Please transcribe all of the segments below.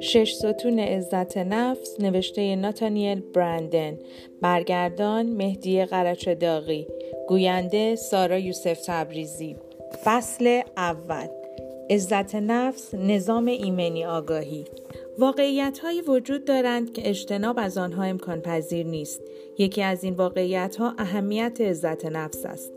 شش ستون عزت نفس نوشته ناتانیل برندن. برگردان مهدی قرچ داغی گوینده سارا یوسف تبریزی. فصل اول. عزت نفس نظام ایمنی آگاهی. واقعیت هایی وجود دارند که اجتناب از آنها امکان پذیر نیست. یکی از این واقعیت ها اهمیت عزت نفس است.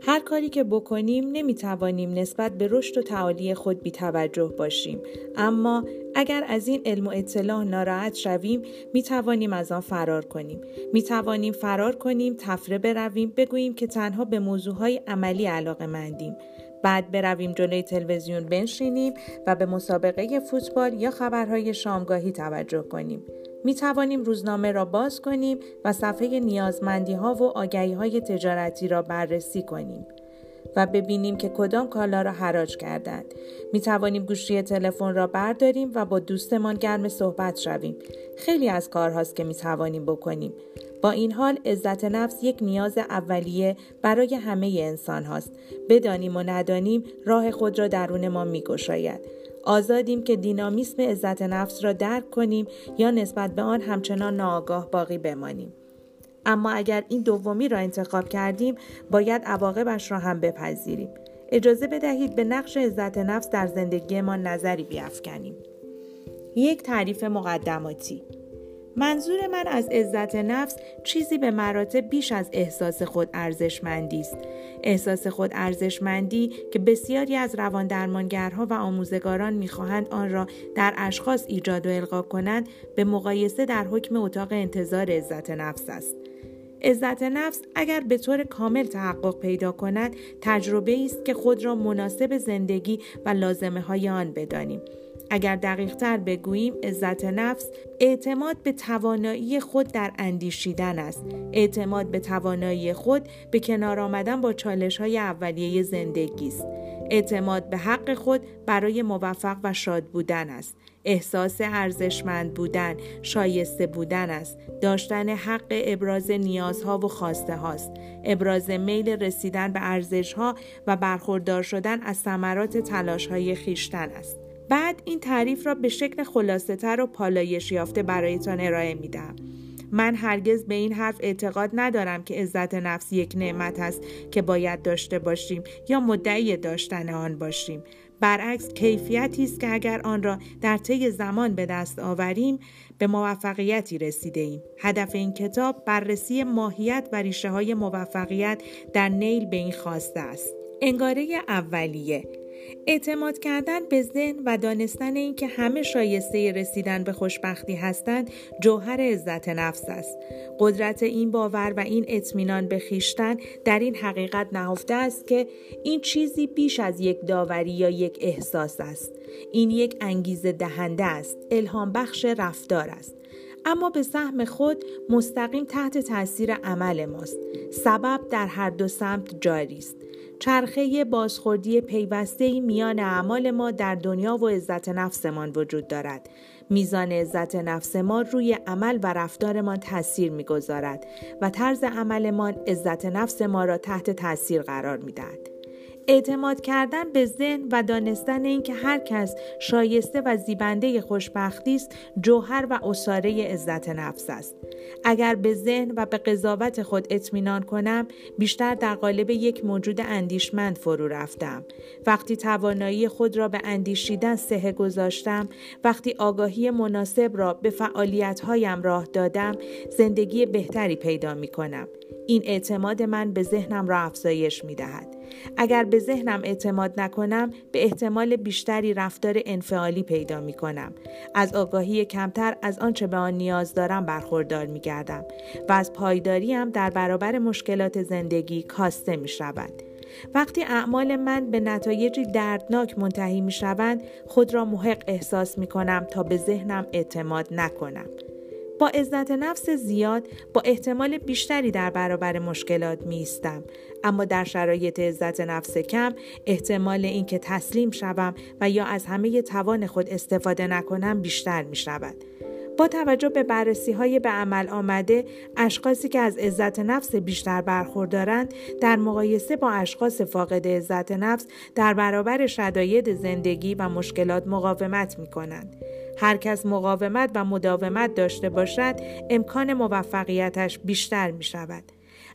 هر کاری که بکنیم نمی‌توانیم نسبت به رشد و تعالی خود بی توجه باشیم. اما اگر از این علم و اطلاع ناراحت شویم می توانیم از آن فرار کنیم. می توانیم فرار کنیم تفره برویم بگوییم که تنها به موضوعهای عملی علاقه مندیم بعد برویم جلوی تلویزیون بنشینیم و به مسابقه فوتبال یا خبرهای شامگاهی توجه کنیم. می توانیم روزنامه را باز کنیم و صفحه نیازمندی ها و آگهی های تجارتی را بررسی کنیم. و ببینیم که کدام کالا را حراج کردند. می توانیم گوشی تلفن را برداریم و با دوستمان گرم صحبت شویم. خیلی از کارهاست که می توانیم بکنیم. با این حال عزت نفس یک نیاز اولیه برای همه انسان هاست. بدانیم و ندانیم راه خود را درون ما می گشاید. آزادیم که دینامیسم عزت نفس را درک کنیم یا نسبت به آن همچنان ناآگاه باقی بمانیم. اما اگر این دومی را انتخاب کردیم باید عواقبش را هم بپذیریم. اجازه بدهید به نقش عزت نفس در زندگی ما نظری بیافکنیم. یک تعریف مقدماتی. منظور من از عزت نفس چیزی به مراتب بیش از احساس خود ارزشمندی است. احساس خود ارزشمندی که بسیاری از روان درمانگرها و آموزگاران می‌خواهند آن را در اشخاص ایجاد و القا کنند به مقایسه در حکم اتاق انتظار عزت نفس است. عزت نفس اگر به طور کامل تحقق پیدا کند تجربه است که خود را مناسب زندگی و لازمه های آن بدانیم. اگر دقیق تر بگوییم عزت نفس اعتماد به توانایی خود در اندیشیدن است. اعتماد به توانایی خود به کنار آمدن با چالش های اولیه زندگی است. اعتماد به حق خود برای موفق و شاد بودن است. احساس ارزشمند بودن شایسته بودن است. داشتن حق ابراز نیازها و خواسته هاست ابراز میل رسیدن به ارزشها و برخوردار شدن از ثمرات تلاش های خیشتن است. بعد این تعریف را به شکل خلاصه تر و پالایش یافته برایتان ارائه می دهم. من هرگز به این حرف اعتقاد ندارم که عزت نفس یک نعمت است که باید داشته باشیم یا مدعی داشتن آن باشیم برعکس کیفیتی است که اگر آن را در طی زمان به دست آوریم به موفقیتی رسیده ایم. هدف این کتاب بررسی ماهیت و ریشه های موفقیت در نیل به این خواسته است. انگاره اولیه اعتماد کردن به ذهن و دانستن اینکه همه شایسته رسیدن به خوشبختی هستند جوهر عزت نفس است. قدرت این باور و این اطمینان به خیشتن در این حقیقت نهفته است که این چیزی بیش از یک داوری یا یک احساس است. این یک انگیزه دهنده است الهام بخش رفتار است. اما به سهم خود مستقیم تحت تاثیر عمل ماست. سبب در هر دو سمت جاری است. چرخه بازخوردی پیوسته میان اعمال ما در دنیا و عزت نفسمان وجود دارد. میزان عزت نفس ما روی عمل و رفتارمان تاثیر می‌گذارد و طرز عملمان عزت نفس ما را تحت تاثیر قرار می‌دهد. اعتماد کردن به ذهن و دانستن اینکه هر کس شایسته و زیبنده خوشبختی است جوهر و اساره عزت نفس است. اگر به ذهن و به قضاوت خود اطمینان کنم بیشتر در قالب یک موجود اندیشمند فرو رفتم. وقتی توانایی خود را به اندیشیدن سه گذاشتم وقتی آگاهی مناسب را به فعالیتهایم راه دادم زندگی بهتری پیدا می کنم این اعتماد من به ذهنم را افزایش می دهد. اگر به ذهنم اعتماد نکنم به احتمال بیشتری رفتار انفعالی پیدا می کنم. از آگاهی کمتر از آنچه به آن نیاز دارم برخوردار می گردم و از پایداریم در برابر مشکلات زندگی کاسته می شود. وقتی اعمال من به نتایجی دردناک منتهی می شوند خود را محق احساس می کنم تا به ذهنم اعتماد نکنم. با عزت نفس زیاد با احتمال بیشتری در برابر مشکلات می اما در شرایط عزت نفس کم احتمال اینکه تسلیم شوم و یا از همه توان خود استفاده نکنم بیشتر می شود. با توجه به بررسی های به عمل آمده اشخاصی که از عزت نفس بیشتر برخوردارند در مقایسه با اشخاص فاقد عزت نفس در برابر شداید زندگی و مشکلات مقاومت می کنند. هر کس مقاومت و مداومت داشته باشد امکان موفقیتش بیشتر می شود.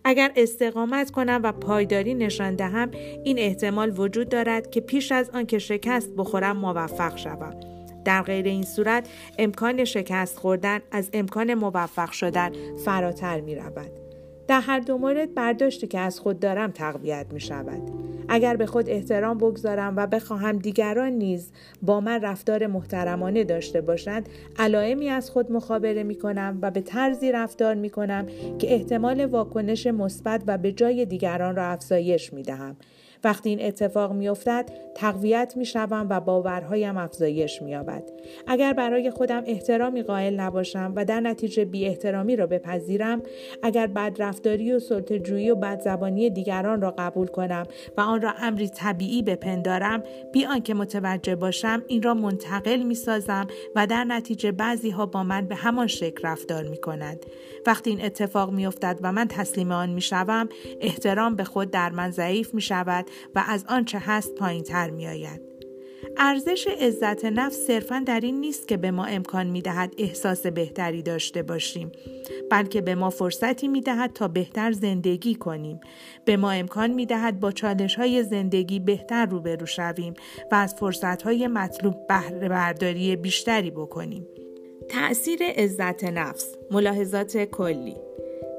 اگر استقامت کنم و پایداری نشان دهم این احتمال وجود دارد که پیش از آن که شکست بخورم موفق شوم در غیر این صورت امکان شکست خوردن از امکان موفق شدن فراتر می رود. در هر دو مورد برداشتی که از خود دارم تقویت می شود. اگر به خود احترام بگذارم و بخواهم دیگران نیز با من رفتار محترمانه داشته باشند علائمی از خود مخابره می کنم و به طرزی رفتار می کنم که احتمال واکنش مثبت و به جای دیگران را افزایش می دهم. وقتی این اتفاق میافتد تقویت می‌شوم و باورهایم افزایش مییابد اگر برای خودم احترامی قائل نباشم و در نتیجه بی احترامی را بپذیرم اگر بدرفتاری و سلطه‌جویی و بدزبانی دیگران را قبول کنم و آن را امری طبیعی بپندارم بی آنکه متوجه باشم این را منتقل می‌سازم و در نتیجه بعضی ها با من به همان شکل رفتار می کنند. وقتی این اتفاق میافتد و من تسلیم آن می شوم احترام به خود در من ضعیف می شود و از آنچه هست پایین تر می آید. ارزش عزت نفس صرفا در این نیست که به ما امکان می دهد احساس بهتری داشته باشیم بلکه به ما فرصتی می دهد تا بهتر زندگی کنیم. به ما امکان می دهد با چالش های زندگی بهتر روبرو شویم و از فرصت های مطلوب بهره برداری بیشتری بکنیم. تأثیر عزت نفس ملاحظات کلی.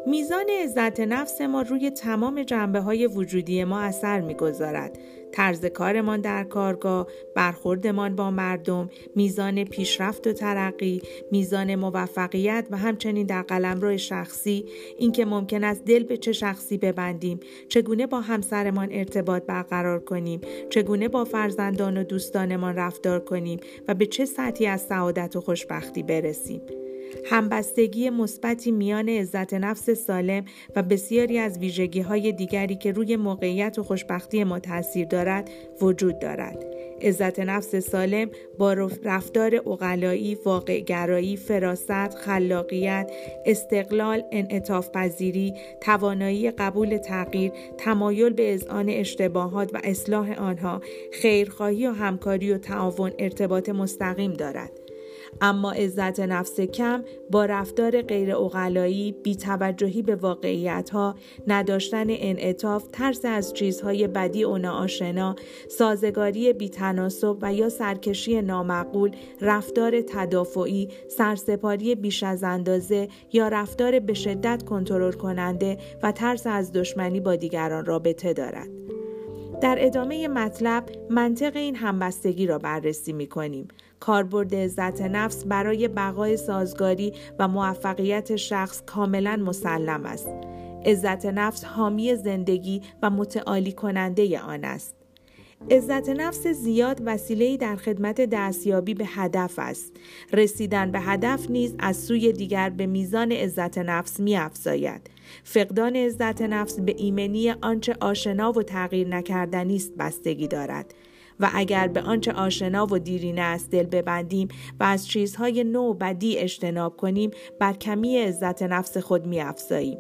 میزان عزت نفس ما روی تمام جنبه های وجودی ما اثر می‌گذارد طرز کارمان در کارگاه، برخوردمان با مردم، میزان پیشرفت و ترقی، میزان موفقیت و همچنین در قلمرو شخصی اینکه ممکن است دل به چه شخصی ببندیم، چگونه با همسرمان ارتباط برقرار کنیم، چگونه با فرزندان و دوستانمان رفتار کنیم و به چه سطحی از سعادت و خوشبختی برسیم. همبستگی مثبتی میان عزت نفس سالم و بسیاری از ویژگی های دیگری که روی موقعیت و خوشبختی ما تاثیر دارد وجود دارد. عزت نفس سالم با رفتار اقلایی، واقعگرایی، فراست، خلاقیت، استقلال، انعطاف پذیری، توانایی قبول تغییر، تمایل به اذعان اشتباهات و اصلاح آنها، خیرخواهی و همکاری و تعاون ارتباط مستقیم دارد. اما عزت نفس کم با رفتار غیر بی بیتوجهی به واقعیت ها، نداشتن انعطاف، ترس از چیزهای بدی و ناآشنا، سازگاری بیتناسب و یا سرکشی نامعقول، رفتار تدافعی، سرسپاری بیش از اندازه یا رفتار به شدت کنترل کننده و ترس از دشمنی با دیگران رابطه دارد. در ادامه مطلب منطق این همبستگی را بررسی می کنیم. کاربرد عزت نفس برای بقای سازگاری و موفقیت شخص کاملا مسلم است. عزت نفس حامی زندگی و متعالی کننده آن است. عزت نفس زیاد وسیله در خدمت دستیابی به هدف است. رسیدن به هدف نیز از سوی دیگر به میزان عزت نفس می افزاید. فقدان عزت نفس به ایمنی آنچه آشنا و تغییر نکردنی است بستگی دارد. و اگر به آنچه آشنا و دیرینه است دل ببندیم و از چیزهای نو بدی اجتناب کنیم بر کمی عزت نفس خود می افزاییم.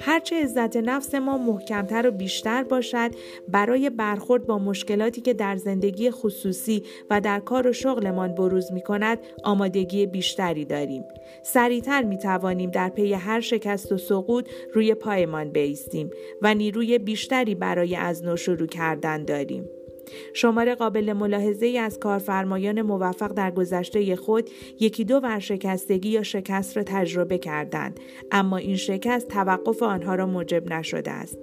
هرچه عزت نفس ما محکمتر و بیشتر باشد برای برخورد با مشکلاتی که در زندگی خصوصی و در کار و شغلمان بروز می کند آمادگی بیشتری داریم. سریعتر می توانیم در پی هر شکست و سقوط روی پایمان بیستیم و نیروی بیشتری برای از نو شروع کردن داریم. شمار قابل ملاحظه ای از کارفرمایان موفق در گذشته خود یکی دو ورشکستگی یا شکست را تجربه کردند اما این شکست توقف آنها را موجب نشده است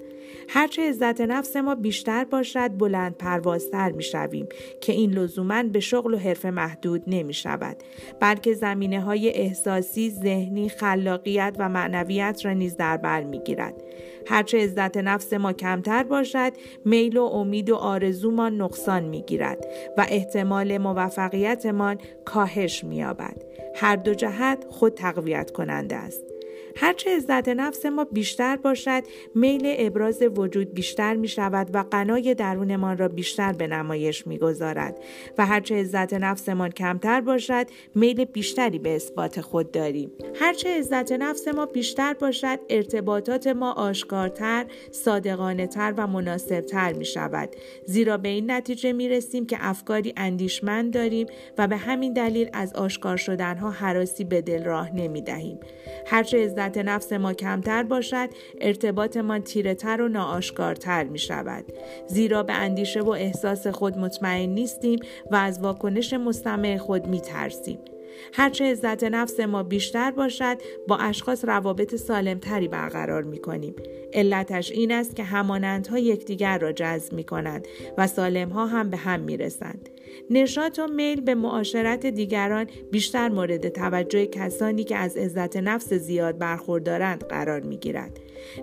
هرچه عزت نفس ما بیشتر باشد بلند پروازتر می شویم که این لزوما به شغل و حرف محدود نمی شود بلکه زمینه های احساسی، ذهنی، خلاقیت و معنویت را نیز در بر می گیرد. هرچه عزت نفس ما کمتر باشد میل و امید و آرزومان نقصان می گیرد و احتمال موفقیتمان کاهش می یابد. هر دو جهت خود تقویت کننده است. هرچه عزت نفس ما بیشتر باشد میل ابراز وجود بیشتر می شود و قنای درونمان را بیشتر به نمایش می گذارد و هرچه عزت نفسمان کمتر باشد میل بیشتری به اثبات خود داریم. هرچه عزت نفس ما بیشتر باشد ارتباطات ما آشکارتر صادقانه تر و مناسبتر می شود زیرا به این نتیجه می رسیم که افکاری اندیشمند داریم و به همین دلیل از آشکار شدنها حراسی به دل راه نمی دهیم هرچه عزت نفس ما کمتر باشد ارتباطمان تیرهتر و ناآشکارتر می شود زیرا به اندیشه و احساس خود مطمئن نیستیم و از واکنش مستمع خود می ترسیم هرچه عزت نفس ما بیشتر باشد با اشخاص روابط سالمتری برقرار می کنیم. علتش این است که همانندها یکدیگر را جذب می کنند و سالمها هم به هم می رسند. نشاط و میل به معاشرت دیگران بیشتر مورد توجه کسانی که از عزت نفس زیاد برخوردارند قرار می گیرد.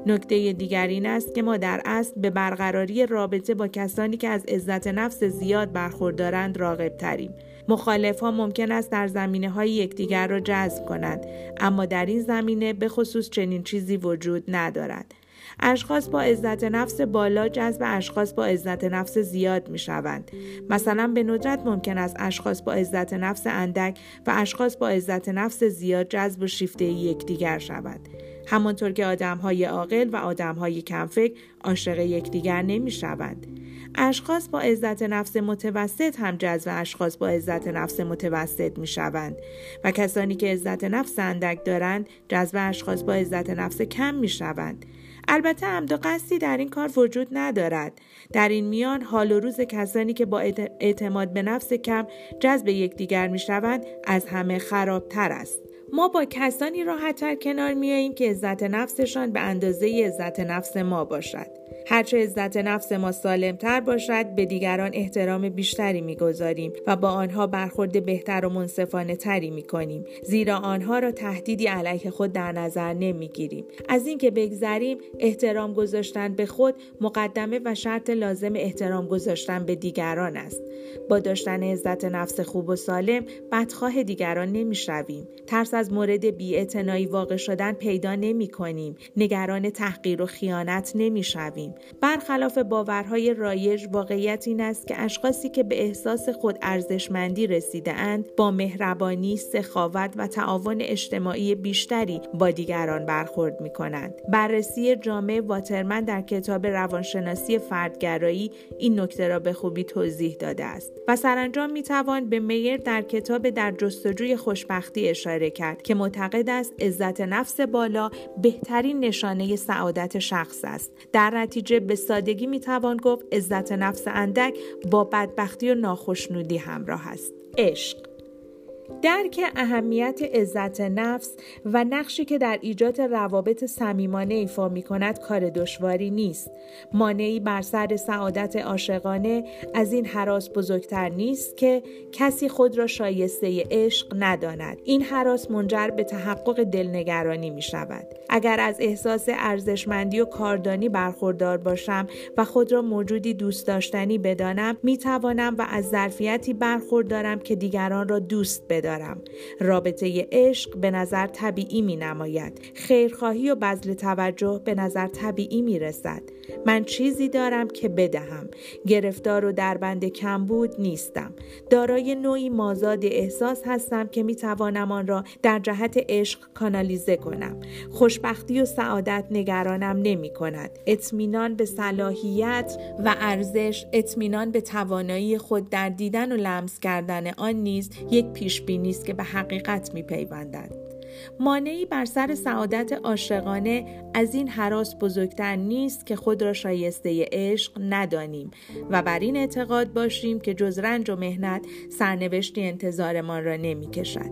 نکته دیگر این است که ما در اصل به برقراری رابطه با کسانی که از عزت نفس زیاد برخوردارند راغب تریم. مخالف ها ممکن است در زمینه های یکدیگر را جذب کنند اما در این زمینه به خصوص چنین چیزی وجود ندارد. اشخاص با عزت نفس بالا جذب اشخاص با عزت نفس زیاد می شوند. مثلا به ندرت ممکن است اشخاص با عزت نفس اندک و اشخاص با عزت نفس زیاد جذب و شیفته یکدیگر شوند. همانطور که آدم های عاقل و آدم های کمفکر عاشق یکدیگر نمی شوند. اشخاص با عزت نفس متوسط هم جذب اشخاص با عزت نفس متوسط می شوند و کسانی که عزت نفس اندک دارند جذب اشخاص با عزت نفس کم می شوند. البته عمد و قصدی در این کار وجود ندارد. در این میان حال و روز کسانی که با اعتماد به نفس کم جذب یکدیگر می شوند از همه خرابتر است. ما با کسانی راحتتر کنار میاییم که عزت نفسشان به اندازه عزت نفس ما باشد. هرچه عزت نفس ما سالمتر باشد به دیگران احترام بیشتری می‌گذاریم و با آنها برخورد بهتر و منصفانه تری می‌کنیم. زیرا آنها را تهدیدی علیه خود در نظر نمی‌گیریم. از اینکه بگذریم احترام گذاشتن به خود مقدمه و شرط لازم احترام گذاشتن به دیگران است. با داشتن عزت نفس خوب و سالم بدخواه دیگران نمی‌شویم. ترس از مورد بیاعتنایی واقع شدن پیدا نمی کنیم. نگران تحقیر و خیانت نمی‌شویم برخلاف باورهای رایج واقعیت این است که اشخاصی که به احساس خود ارزشمندی رسیده اند با مهربانی، سخاوت و تعاون اجتماعی بیشتری با دیگران برخورد می کنند. بررسی جامع واترمن در کتاب روانشناسی فردگرایی این نکته را به خوبی توضیح داده است و سرانجام می توان به میر در کتاب در جستجوی خوشبختی اشاره کرد. که معتقد است عزت نفس بالا بهترین نشانه سعادت شخص است. در نتیجه به سادگی می‌توان گفت عزت نفس اندک با بدبختی و ناخشنودی همراه است. عشق. درک اهمیت عزت نفس و نقشی که در ایجاد روابط صمیمانه ایفا می کند کار دشواری نیست. مانعی بر سر سعادت عاشقانه از این حراس بزرگتر نیست که کسی خود را شایسته عشق نداند. این حراس منجر به تحقق دلنگرانی می شود. اگر از احساس ارزشمندی و کاردانی برخوردار باشم و خود را موجودی دوست داشتنی بدانم می توانم و از ظرفیتی برخوردارم که دیگران را دوست بدانم. دارم. رابطه عشق به نظر طبیعی می نماید. خیرخواهی و بذل توجه به نظر طبیعی می رسد. من چیزی دارم که بدهم. گرفتار و دربند کمبود نیستم. دارای نوعی مازاد احساس هستم که می توانم آن را در جهت عشق کانالیزه کنم. خوشبختی و سعادت نگرانم نمی کند. اطمینان به صلاحیت و ارزش اطمینان به توانایی خود در دیدن و لمس کردن آن نیز یک پیش نیست که به حقیقت می پیوندد. مانعی بر سر سعادت عاشقانه از این حراس بزرگتر نیست که خود را شایسته عشق ندانیم و بر این اعتقاد باشیم که جز رنج و مهنت سرنوشتی انتظارمان را نمی کشد.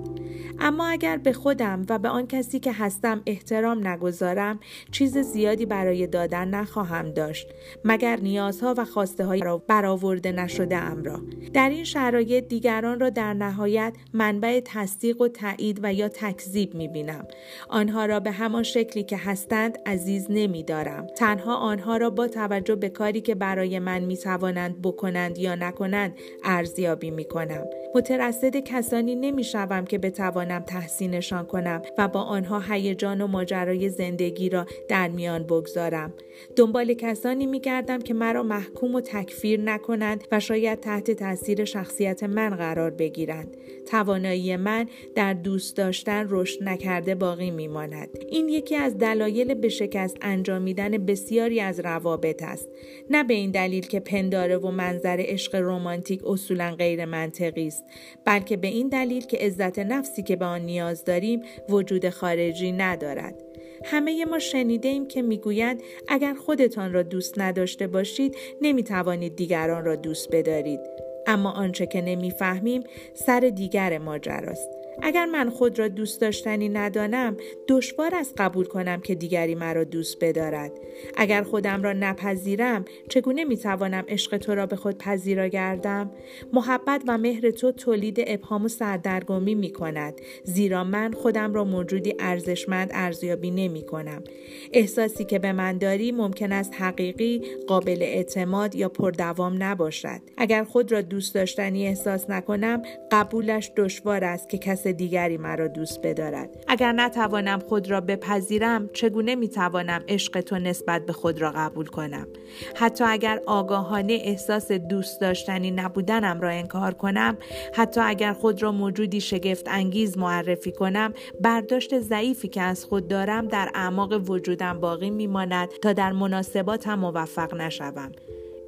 اما اگر به خودم و به آن کسی که هستم احترام نگذارم چیز زیادی برای دادن نخواهم داشت مگر نیازها و خواسته های را برآورده نشده ام را در این شرایط دیگران را در نهایت منبع تصدیق و تایید و یا تکذیب می بینم آنها را به همان شکلی که هستند عزیز نمی دارم تنها آنها را با توجه به کاری که برای من می توانند بکنند یا نکنند ارزیابی می کنم مترصد کسانی نمی شوم که به نمی‌توانم تحسینشان کنم و با آنها هیجان و ماجرای زندگی را در میان بگذارم. دنبال کسانی میگردم که مرا محکوم و تکفیر نکنند و شاید تحت تاثیر شخصیت من قرار بگیرند. توانایی من در دوست داشتن رشد نکرده باقی میماند. این یکی از دلایل به شکست انجامیدن بسیاری از روابط است. نه به این دلیل که پنداره و منظر عشق رمانتیک اصولا غیر منطقی است بلکه به این دلیل که عزت نفسی که به آن نیاز داریم وجود خارجی ندارد. همه ما شنیده ایم که می‌گویند اگر خودتان را دوست نداشته باشید نمی توانید دیگران را دوست بدارید. اما آنچه که نمی‌فهمیم سر دیگر ماجراست. اگر من خود را دوست داشتنی ندانم دشوار است قبول کنم که دیگری مرا دوست بدارد. اگر خودم را نپذیرم چگونه می‌توانم عشق تو را به خود پذیرا گردم؟ محبت و مهر تو تولید ابهام و سردرگمی می کند زیرا من خودم را موجودی ارزشمند ارزیابی نمی کنم. احساسی که به من داری ممکن است حقیقی قابل اعتماد یا پردوام نباشد. اگر خود را دوست داشتنی احساس نکنم قبولش دشوار است که کس دیگری مرا دوست بدارد. اگر نتوانم خود را بپذیرم چگونه می‌توانم عشق تو نسبت به خود را قبول کنم؟ حتی اگر آگاهانه احساس دوست داشتنی نبودنم را انکار کنم حتی اگر خود را موجودی شگفت انگیز معرفی کنم برداشت ضعیفی که از خود دارم در اعماق وجودم باقی میماند تا در مناسباتم موفق نشوم.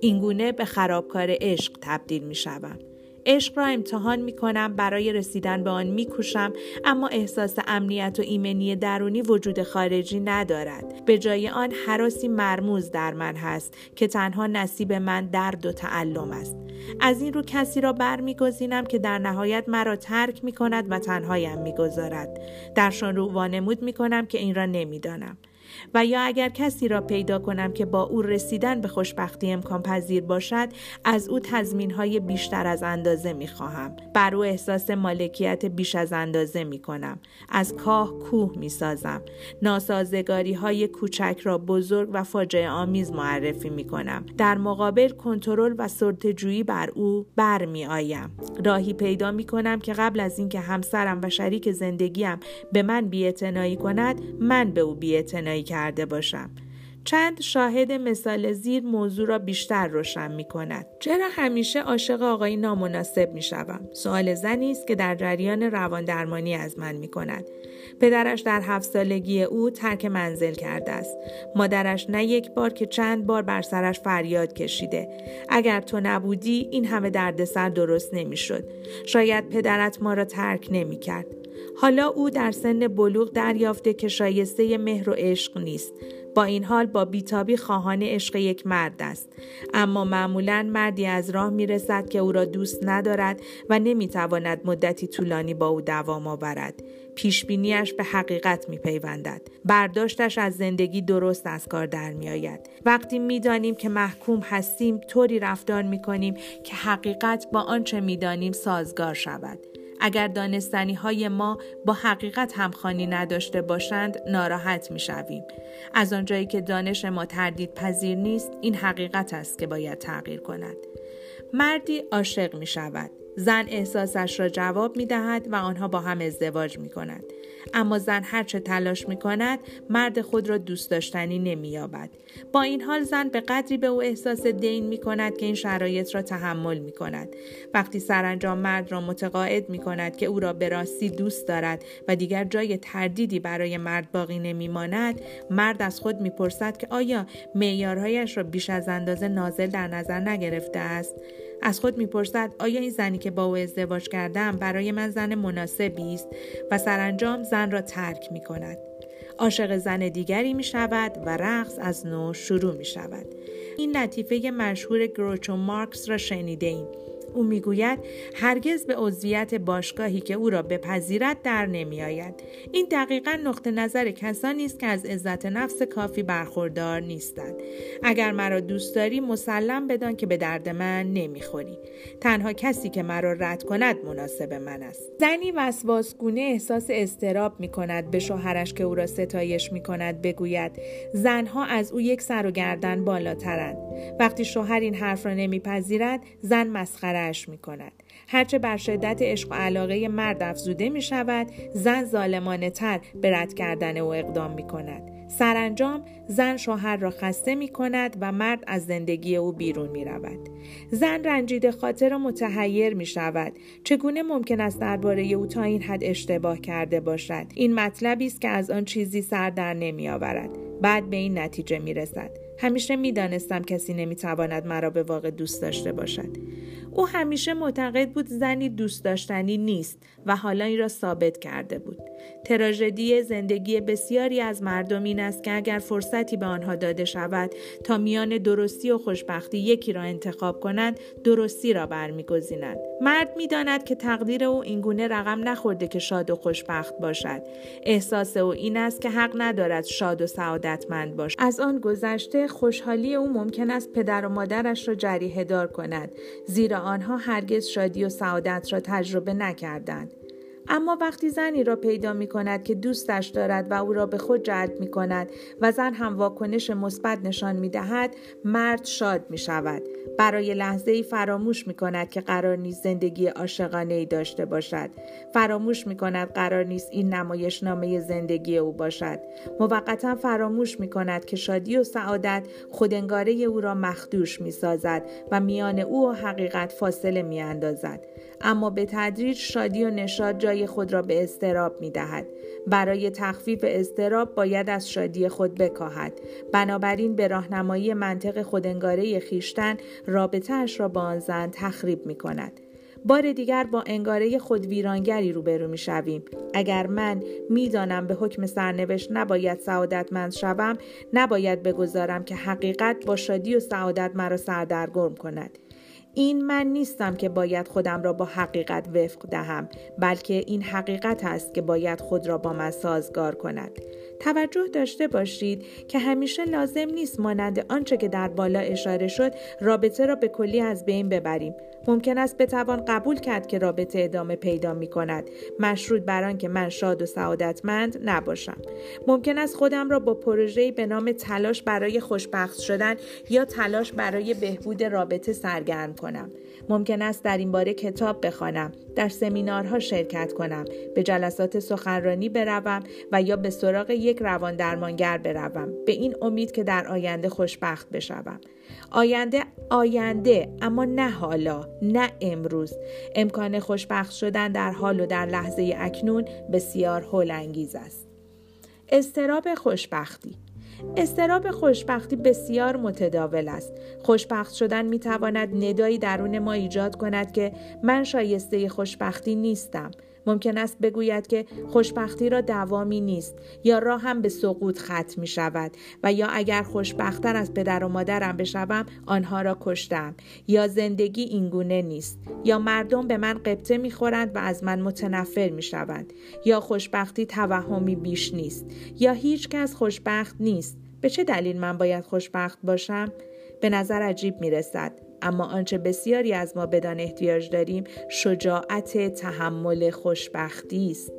اینگونه به خرابکار عشق تبدیل می شوم. عشق را امتحان می کنم برای رسیدن به آن می کوشم اما احساس امنیت و ایمنی درونی وجود خارجی ندارد. به جای آن حراسی مرموز در من هست که تنها نصیب من درد و تعلم است. از این رو کسی را برمیگزینم که در نهایت مرا ترک می کند و تنهایم می‌گذارد. درشان رو وانمود می کنم که این را نمی‌دانم. و یا اگر کسی را پیدا کنم که با او رسیدن به خوشبختی امکان پذیر باشد از او تضمین های بیشتر از اندازه می خواهم بر او احساس مالکیت بیش از اندازه می کنم از کاه کوه می سازم ناسازگاری های کوچک را بزرگ و فاجعه آمیز معرفی می کنم در مقابل کنترل و جویی بر او بر می آیم راهی پیدا می کنم که قبل از اینکه همسرم و شریک زندگیم به من بیاعتنایی کند من به او بیاعتنایی کرده باشم. چند شاهد مثال زیر موضوع را بیشتر روشن می کند. چرا همیشه عاشق آقای نامناسب می شوم؟ سوال زنی است که در جریان روان درمانی از من می کند. پدرش در هفت سالگی او ترک منزل کرده است. مادرش نه یک بار که چند بار بر سرش فریاد کشیده. اگر تو نبودی این همه دردسر درست نمی‌شد. شاید پدرت ما را ترک نمی کرد. حالا او در سن بلوغ دریافته که شایسته مهر و عشق نیست با این حال با بیتابی خواهان عشق یک مرد است اما معمولا مردی از راه می رسد که او را دوست ندارد و نمی تواند مدتی طولانی با او دوام آورد پیشبینیش به حقیقت می پیوندد. برداشتش از زندگی درست از کار در می آید. وقتی می دانیم که محکوم هستیم طوری رفتار می کنیم که حقیقت با آنچه می دانیم سازگار شود. اگر دانستنی های ما با حقیقت همخانی نداشته باشند ناراحت می شویم. از آنجایی که دانش ما تردید پذیر نیست این حقیقت است که باید تغییر کند. مردی عاشق می شود. زن احساسش را جواب می دهد و آنها با هم ازدواج می کند. اما زن هرچه تلاش می کند مرد خود را دوست داشتنی نمی یابد. با این حال زن به قدری به او احساس دین می کند که این شرایط را تحمل می کند. وقتی سرانجام مرد را متقاعد می کند که او را به راستی دوست دارد و دیگر جای تردیدی برای مرد باقی نمی ماند مرد از خود می پرسد که آیا معیارهایش را بیش از اندازه نازل در نظر نگرفته است از خود می‌پرسد آیا این زنی که با او ازدواج کردم برای من زن مناسبی است و سرانجام زن را ترک می کند. عاشق زن دیگری می شود و رقص از نو شروع می شود. این لطیفه مشهور گروچو مارکس را شنیده ایم. او می‌گوید هرگز به عضویت باشگاهی که او را بپذیرد در نمیآید. این دقیقا نقطه نظر کسانی است که از عزت نفس کافی برخوردار نیستند. اگر مرا دوست داری مسلم بدان که به درد من نمی‌خوری. تنها کسی که مرا رد کند مناسب من است. زنی وسواسگونه احساس استراب می کند به شوهرش که او را ستایش می کند بگوید زنها از او یک سر و گردن بالاترند. وقتی شوهر این حرف را نمیپذیرد زن مسخره ادارهش می کند. هرچه بر شدت عشق و علاقه مرد افزوده می شود زن ظالمانه تر به رد کردن او اقدام می کند. سرانجام زن شوهر را خسته می کند و مرد از زندگی او بیرون می رود. زن رنجیده خاطر و متحیر می شود. چگونه ممکن است درباره او تا این حد اشتباه کرده باشد؟ این مطلبی است که از آن چیزی سر در نمی آورد. بعد به این نتیجه می رسد. همیشه می دانستم کسی نمی تواند مرا به واقع دوست داشته باشد. او همیشه معتقد بود زنی دوست داشتنی نیست و حالا این را ثابت کرده بود. تراژدی زندگی بسیاری از مردم این است که اگر فرصتی به آنها داده شود تا میان درستی و خوشبختی یکی را انتخاب کنند درستی را برمیگزینند. مرد می‌داند که تقدیر او اینگونه رقم نخورده که شاد و خوشبخت باشد. احساس او این است که حق ندارد شاد و سعادتمند باشد. از آن گذشته خوشحالی او ممکن است پدر و مادرش را جریه دار کند زیرا آنها هرگز شادی و سعادت را تجربه نکردند. اما وقتی زنی را پیدا می کند که دوستش دارد و او را به خود جلب می کند و زن هم واکنش مثبت نشان می دهد مرد شاد می شود برای لحظه ای فراموش می کند که قرار نیست زندگی عاشقانه ای داشته باشد فراموش می کند قرار نیست این نمایش نامه زندگی او باشد موقتا فراموش می کند که شادی و سعادت خودنگاره او را مخدوش می سازد و میان او و حقیقت فاصله می اندازد اما به تدریج شادی و نشاد جای خود را به استراب می دهد. برای تخفیف استراب باید از شادی خود بکاهد. بنابراین به راهنمایی منطق خودنگاره خیشتن رابطهاش را با آن زن تخریب می کند. بار دیگر با انگاره خود ویرانگری روبرو می شویم. اگر من می‌دانم به حکم سرنوشت نباید سعادتمند شوم نباید بگذارم که حقیقت با شادی و سعادت مرا سردرگرم کند این من نیستم که باید خودم را با حقیقت وفق دهم بلکه این حقیقت است که باید خود را با من سازگار کند توجه داشته باشید که همیشه لازم نیست مانند آنچه که در بالا اشاره شد رابطه را به کلی از بین ببریم. ممکن است بتوان قبول کرد که رابطه ادامه پیدا می کند. مشروط بر آنکه من شاد و سعادتمند نباشم. ممکن است خودم را با پروژه‌ای به نام تلاش برای خوشبخت شدن یا تلاش برای بهبود رابطه سرگرم کنم. ممکن است در این باره کتاب بخوانم. در سمینارها شرکت کنم. به جلسات سخنرانی بروم و یا به سراغ یک روان درمانگر بروم. به این امید که در آینده خوشبخت بشوم. آینده آینده اما نه حالا نه امروز امکان خوشبخت شدن در حال و در لحظه اکنون بسیار هول انگیز است استراب خوشبختی استراب خوشبختی بسیار متداول است. خوشبخت شدن می تواند ندایی درون ما ایجاد کند که من شایسته خوشبختی نیستم. ممکن است بگوید که خوشبختی را دوامی نیست یا راه هم به سقوط ختم می شود و یا اگر خوشبختتر از پدر و مادرم بشوم آنها را کشتم یا زندگی اینگونه نیست یا مردم به من قبطه می خورند و از من متنفر می شوند یا خوشبختی توهمی بیش نیست یا هیچ کس خوشبخت نیست به چه دلیل من باید خوشبخت باشم؟ به نظر عجیب می رسد اما آنچه بسیاری از ما بدان احتیاج داریم شجاعت تحمل خوشبختی است.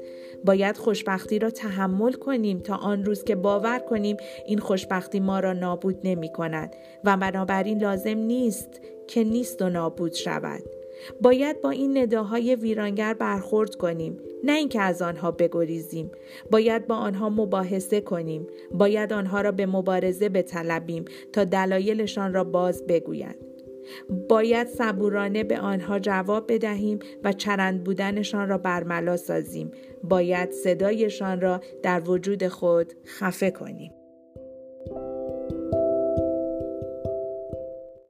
باید خوشبختی را تحمل کنیم تا آن روز که باور کنیم این خوشبختی ما را نابود نمی کند و بنابراین لازم نیست که نیست و نابود شود. باید با این نداهای ویرانگر برخورد کنیم نه اینکه از آنها بگریزیم. باید با آنها مباحثه کنیم. باید آنها را به مبارزه بطلبیم تا دلایلشان را باز بگویند. باید صبورانه به آنها جواب بدهیم و چرند بودنشان را برملا سازیم. باید صدایشان را در وجود خود خفه کنیم.